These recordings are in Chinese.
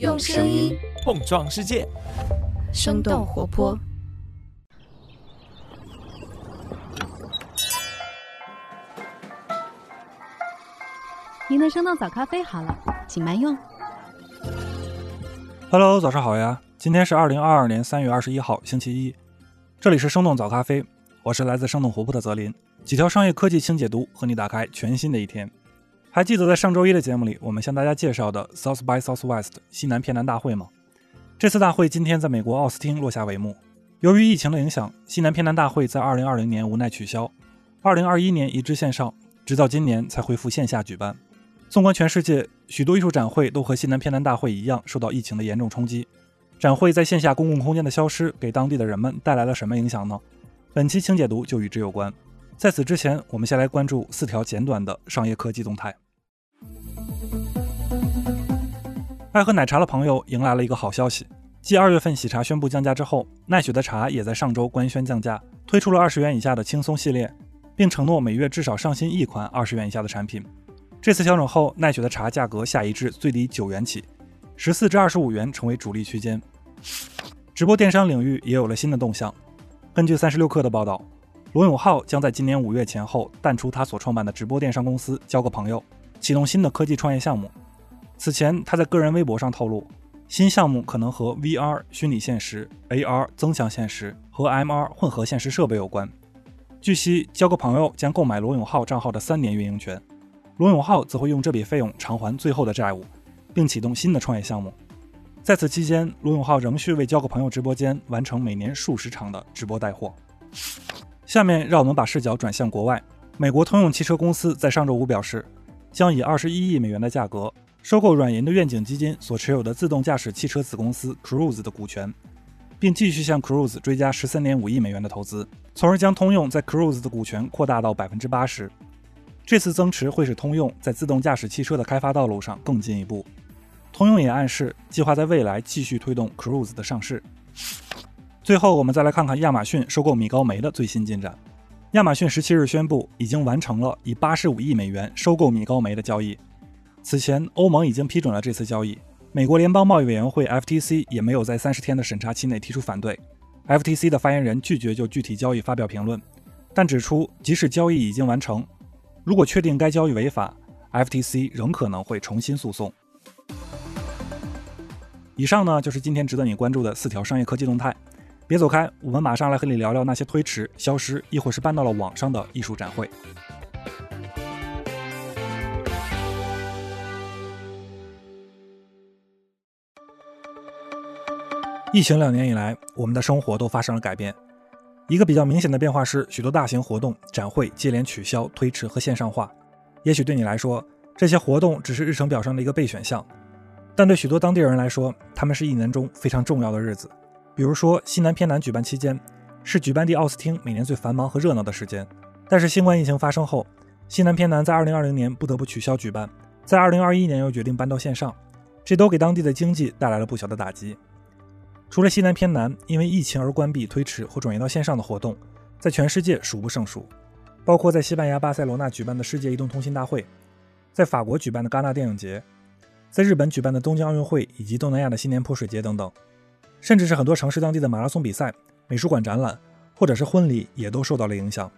用声音碰撞世界，生动活泼。您的生动早咖啡好了，请慢用。Hello，早上好呀！今天是二零二二年三月二十一号，星期一。这里是生动早咖啡，我是来自生动活泼的泽林。几条商业科技轻解读，和你打开全新的一天。还记得在上周一的节目里，我们向大家介绍的 South by Southwest 西南偏南大会吗？这次大会今天在美国奥斯汀落下帷幕。由于疫情的影响，西南偏南大会在二零二零年无奈取消，二零二一年移至线上，直到今年才恢复线下举办。纵观全世界，许多艺术展会都和西南偏南大会一样受到疫情的严重冲击。展会在线下公共空间的消失，给当地的人们带来了什么影响呢？本期轻解读就与之有关。在此之前，我们先来关注四条简短的商业科技动态。爱喝奶茶的朋友迎来了一个好消息：继二月份喜茶宣布降价之后，奈雪的茶也在上周官宣降价，推出了二十元以下的轻松系列，并承诺每月至少上新一款二十元以下的产品。这次调整后，奈雪的茶价格下移至最低九元起，十四至二十五元成为主力区间。直播电商领域也有了新的动向。根据三十六氪的报道，罗永浩将在今年五月前后淡出他所创办的直播电商公司交个朋友，启动新的科技创业项目。此前，他在个人微博上透露，新项目可能和 VR 虚拟现实、AR 增强现实和 MR 混合现实设备有关。据悉，交个朋友将购买罗永浩账号的三年运营权。罗永浩则会用这笔费用偿还最后的债务，并启动新的创业项目。在此期间，罗永浩仍需为交个朋友直播间完成每年数十场的直播带货。下面让我们把视角转向国外。美国通用汽车公司在上周五表示，将以二十一亿美元的价格收购软银的愿景基金所持有的自动驾驶汽车子公司 Cruise 的股权，并继续向 Cruise 追加十三点五亿美元的投资，从而将通用在 Cruise 的股权扩大到百分之八十。这次增持会使通用在自动驾驶汽车的开发道路上更进一步。通用也暗示计划在未来继续推动 Cruise 的上市。最后，我们再来看看亚马逊收购米高梅的最新进展。亚马逊十七日宣布，已经完成了以八十五亿美元收购米高梅的交易。此前，欧盟已经批准了这次交易，美国联邦贸易委员会 FTC 也没有在三十天的审查期内提出反对。FTC 的发言人拒绝就具体交易发表评论，但指出，即使交易已经完成，如果确定该交易违法，FTC 仍可能会重新诉讼。以上呢就是今天值得你关注的四条商业科技动态。别走开，我们马上来和你聊聊那些推迟、消失，亦或是搬到了网上的艺术展会。疫情两年以来，我们的生活都发生了改变。一个比较明显的变化是，许多大型活动、展会接连取消、推迟和线上化。也许对你来说，这些活动只是日程表上的一个备选项，但对许多当地人来说，他们是一年中非常重要的日子。比如说，西南偏南举办期间是举办地奥斯汀每年最繁忙和热闹的时间。但是新冠疫情发生后，西南偏南在2020年不得不取消举办，在2021年又决定搬到线上，这都给当地的经济带来了不小的打击。除了西南偏南因为疫情而关闭、推迟或转移到线上的活动，在全世界数不胜数，包括在西班牙巴塞罗那举办的世界移动通信大会，在法国举办的戛纳电影节，在日本举办的东京奥运会以及东南亚的新年泼水节等等。甚至是很多城市当地的马拉松比赛、美术馆展览，或者是婚礼，也都受到了影响。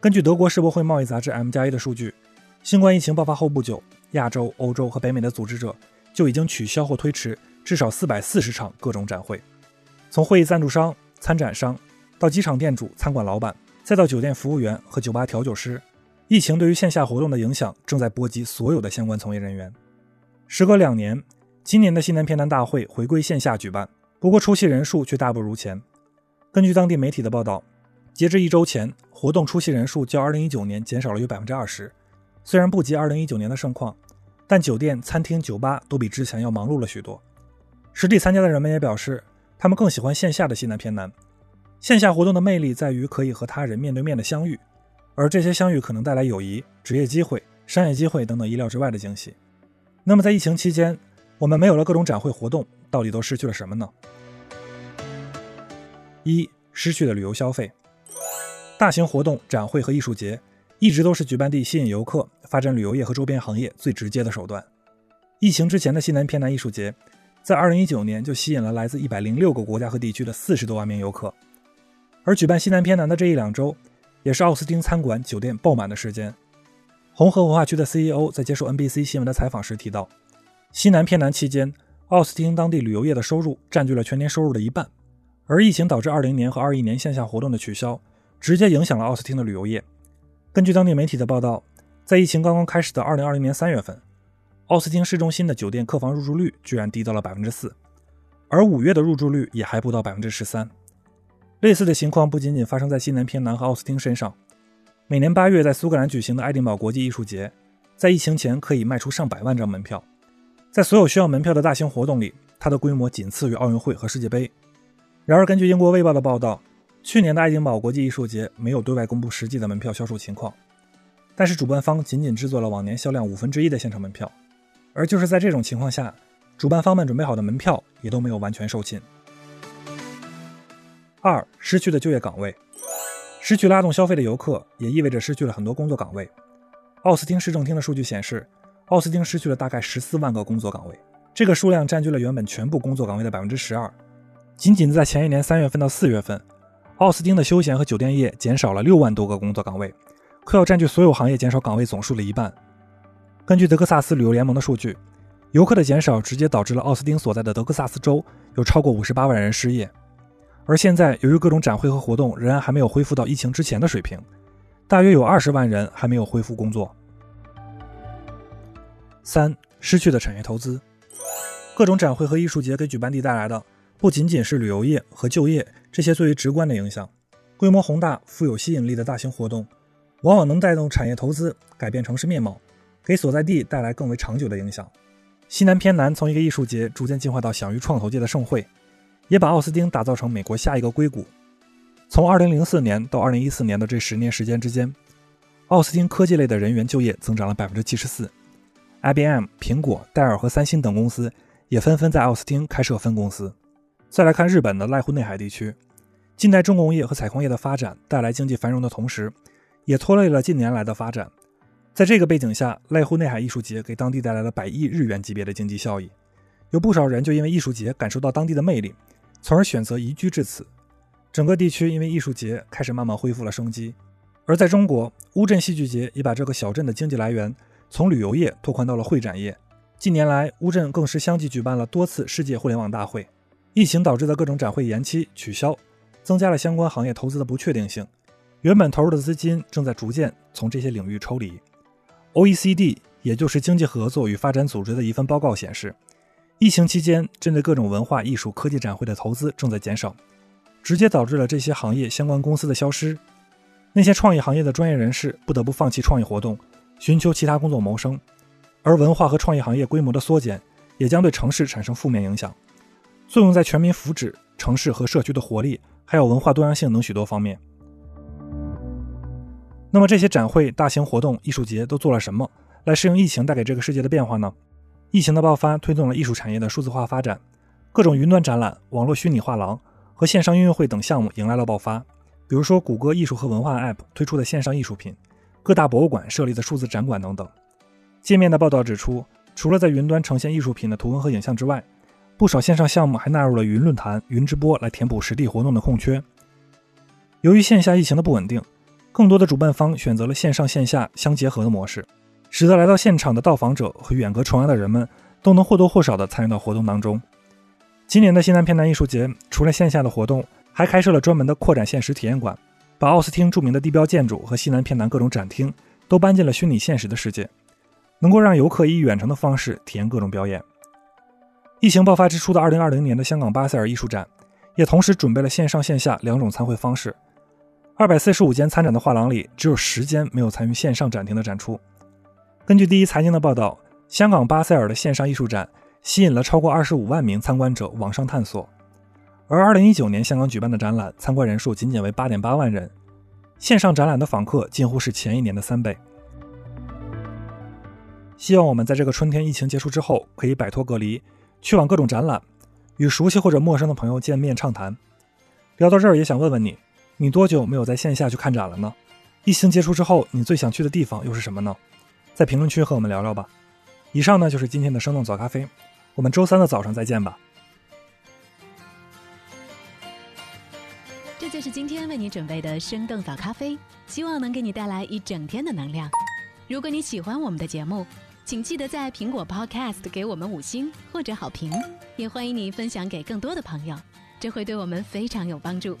根据德国世博会贸易杂志 M 加 A 的数据，新冠疫情爆发后不久，亚洲、欧洲和北美的组织者就已经取消或推迟至少四百四十场各种展会。从会议赞助商、参展商，到机场店主、餐馆老板，再到酒店服务员和酒吧调酒师，疫情对于线下活动的影响正在波及所有的相关从业人员。时隔两年，今年的西南偏南大会回归线下举办。不过出席人数却大不如前。根据当地媒体的报道，截至一周前，活动出席人数较2019年减少了约百分之二十。虽然不及2019年的盛况，但酒店、餐厅、酒吧都比之前要忙碌了许多。实地参加的人们也表示，他们更喜欢线下的西南偏南。线下活动的魅力在于可以和他人面对面的相遇，而这些相遇可能带来友谊、职业机会、商业机会等等意料之外的惊喜。那么在疫情期间，我们没有了各种展会活动，到底都失去了什么呢？一、失去了旅游消费。大型活动、展会和艺术节一直都是举办地吸引游客、发展旅游业和周边行业最直接的手段。疫情之前的西南偏南艺术节，在2019年就吸引了来自106个国家和地区的40多万名游客。而举办西南偏南的这一两周，也是奥斯汀餐馆、酒店爆满的时间。红河文化区的 CEO 在接受 NBC 新闻的采访时提到，西南偏南期间，奥斯汀当地旅游业的收入占据了全年收入的一半。而疫情导致20年和21年线下活动的取消，直接影响了奥斯汀的旅游业。根据当地媒体的报道，在疫情刚刚开始的2020年3月份，奥斯汀市中心的酒店客房入住率居然低到了百分之四，而五月的入住率也还不到百分之十三。类似的情况不仅仅发生在西南偏南和奥斯汀身上，每年八月在苏格兰举行的爱丁堡国际艺术节，在疫情前可以卖出上百万张门票，在所有需要门票的大型活动里，它的规模仅次于奥运会和世界杯。然而，根据英国卫报的报道，去年的爱丁堡国际艺术节没有对外公布实际的门票销售情况，但是主办方仅仅制作了往年销量五分之一的现场门票，而就是在这种情况下，主办方们准备好的门票也都没有完全售罄。二、失去的就业岗位，失去拉动消费的游客，也意味着失去了很多工作岗位。奥斯汀市政厅的数据显示，奥斯汀失去了大概十四万个工作岗位，这个数量占据了原本全部工作岗位的百分之十二。仅仅在前一年三月份到四月份，奥斯汀的休闲和酒店业减少了六万多个工作岗位，快要占据所有行业减少岗位总数的一半。根据德克萨斯旅游联盟的数据，游客的减少直接导致了奥斯汀所在的德克萨斯州有超过五十八万人失业。而现在，由于各种展会和活动仍然还没有恢复到疫情之前的水平，大约有二十万人还没有恢复工作。三、失去的产业投资，各种展会和艺术节给举办地带来的。不仅仅是旅游业和就业这些最为直观的影响，规模宏大、富有吸引力的大型活动，往往能带动产业投资，改变城市面貌，给所在地带来更为长久的影响。西南偏南从一个艺术节逐渐进化到享誉创投界的盛会，也把奥斯汀打造成美国下一个硅谷。从2004年到2014年的这十年时间之间，奥斯汀科技类的人员就业增长了百分之七十四。IBM、苹果、戴尔和三星等公司也纷纷在奥斯汀开设分公司。再来看日本的濑户内海地区，近代重工业和采矿业的发展带来经济繁荣的同时，也拖累了近年来的发展。在这个背景下，濑户内海艺术节给当地带来了百亿日元级别的经济效益，有不少人就因为艺术节感受到当地的魅力，从而选择移居至此。整个地区因为艺术节开始慢慢恢复了生机。而在中国，乌镇戏剧节也把这个小镇的经济来源从旅游业拓宽到了会展业。近年来，乌镇更是相继举办了多次世界互联网大会。疫情导致的各种展会延期取消，增加了相关行业投资的不确定性。原本投入的资金正在逐渐从这些领域抽离。OECD，也就是经济合作与发展组织的一份报告显示，疫情期间针对各种文化艺术、科技展会的投资正在减少，直接导致了这些行业相关公司的消失。那些创意行业的专业人士不得不放弃创意活动，寻求其他工作谋生。而文化和创意行业规模的缩减，也将对城市产生负面影响。作用在全民福祉、城市和社区的活力，还有文化多样性等许多方面。那么这些展会、大型活动、艺术节都做了什么来适应疫情带给这个世界的变化呢？疫情的爆发推动了艺术产业的数字化发展，各种云端展览、网络虚拟画廊和线上音乐会等项目迎来了爆发。比如说，谷歌艺术和文化 App 推出的线上艺术品，各大博物馆设立的数字展馆等等。界面的报道指出，除了在云端呈现艺术品的图文和影像之外，不少线上项目还纳入了云论坛、云直播来填补实地活动的空缺。由于线下疫情的不稳定，更多的主办方选择了线上线下相结合的模式，使得来到现场的到访者和远隔重洋的人们都能或多或少地参与到活动当中。今年的西南偏南艺术节除了线下的活动，还开设了专门的扩展现实体验馆，把奥斯汀著名的地标建筑和西南偏南各种展厅都搬进了虚拟现实的世界，能够让游客以远程的方式体验各种表演。疫情爆发之初的2020年的香港巴塞尔艺术展，也同时准备了线上线下两种参会方式。245间参展的画廊里，只有十间没有参与线上展厅的展出。根据第一财经的报道，香港巴塞尔的线上艺术展吸引了超过25万名参观者网上探索，而2019年香港举办的展览参观人数仅仅为8.8万人，线上展览的访客近乎是前一年的三倍。希望我们在这个春天疫情结束之后，可以摆脱隔离。去往各种展览，与熟悉或者陌生的朋友见面畅谈。聊到这儿，也想问问你，你多久没有在线下去看展了呢？疫情结束之后，你最想去的地方又是什么呢？在评论区和我们聊聊吧。以上呢就是今天的生动早咖啡，我们周三的早上再见吧。这就是今天为你准备的生动早咖啡，希望能给你带来一整天的能量。如果你喜欢我们的节目，请记得在苹果 Podcast 给我们五星或者好评，也欢迎你分享给更多的朋友，这会对我们非常有帮助。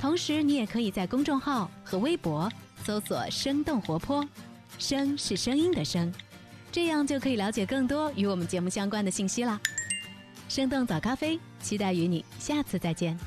同时，你也可以在公众号和微博搜索“生动活泼”，声是声音的声，这样就可以了解更多与我们节目相关的信息啦。生动早咖啡，期待与你下次再见。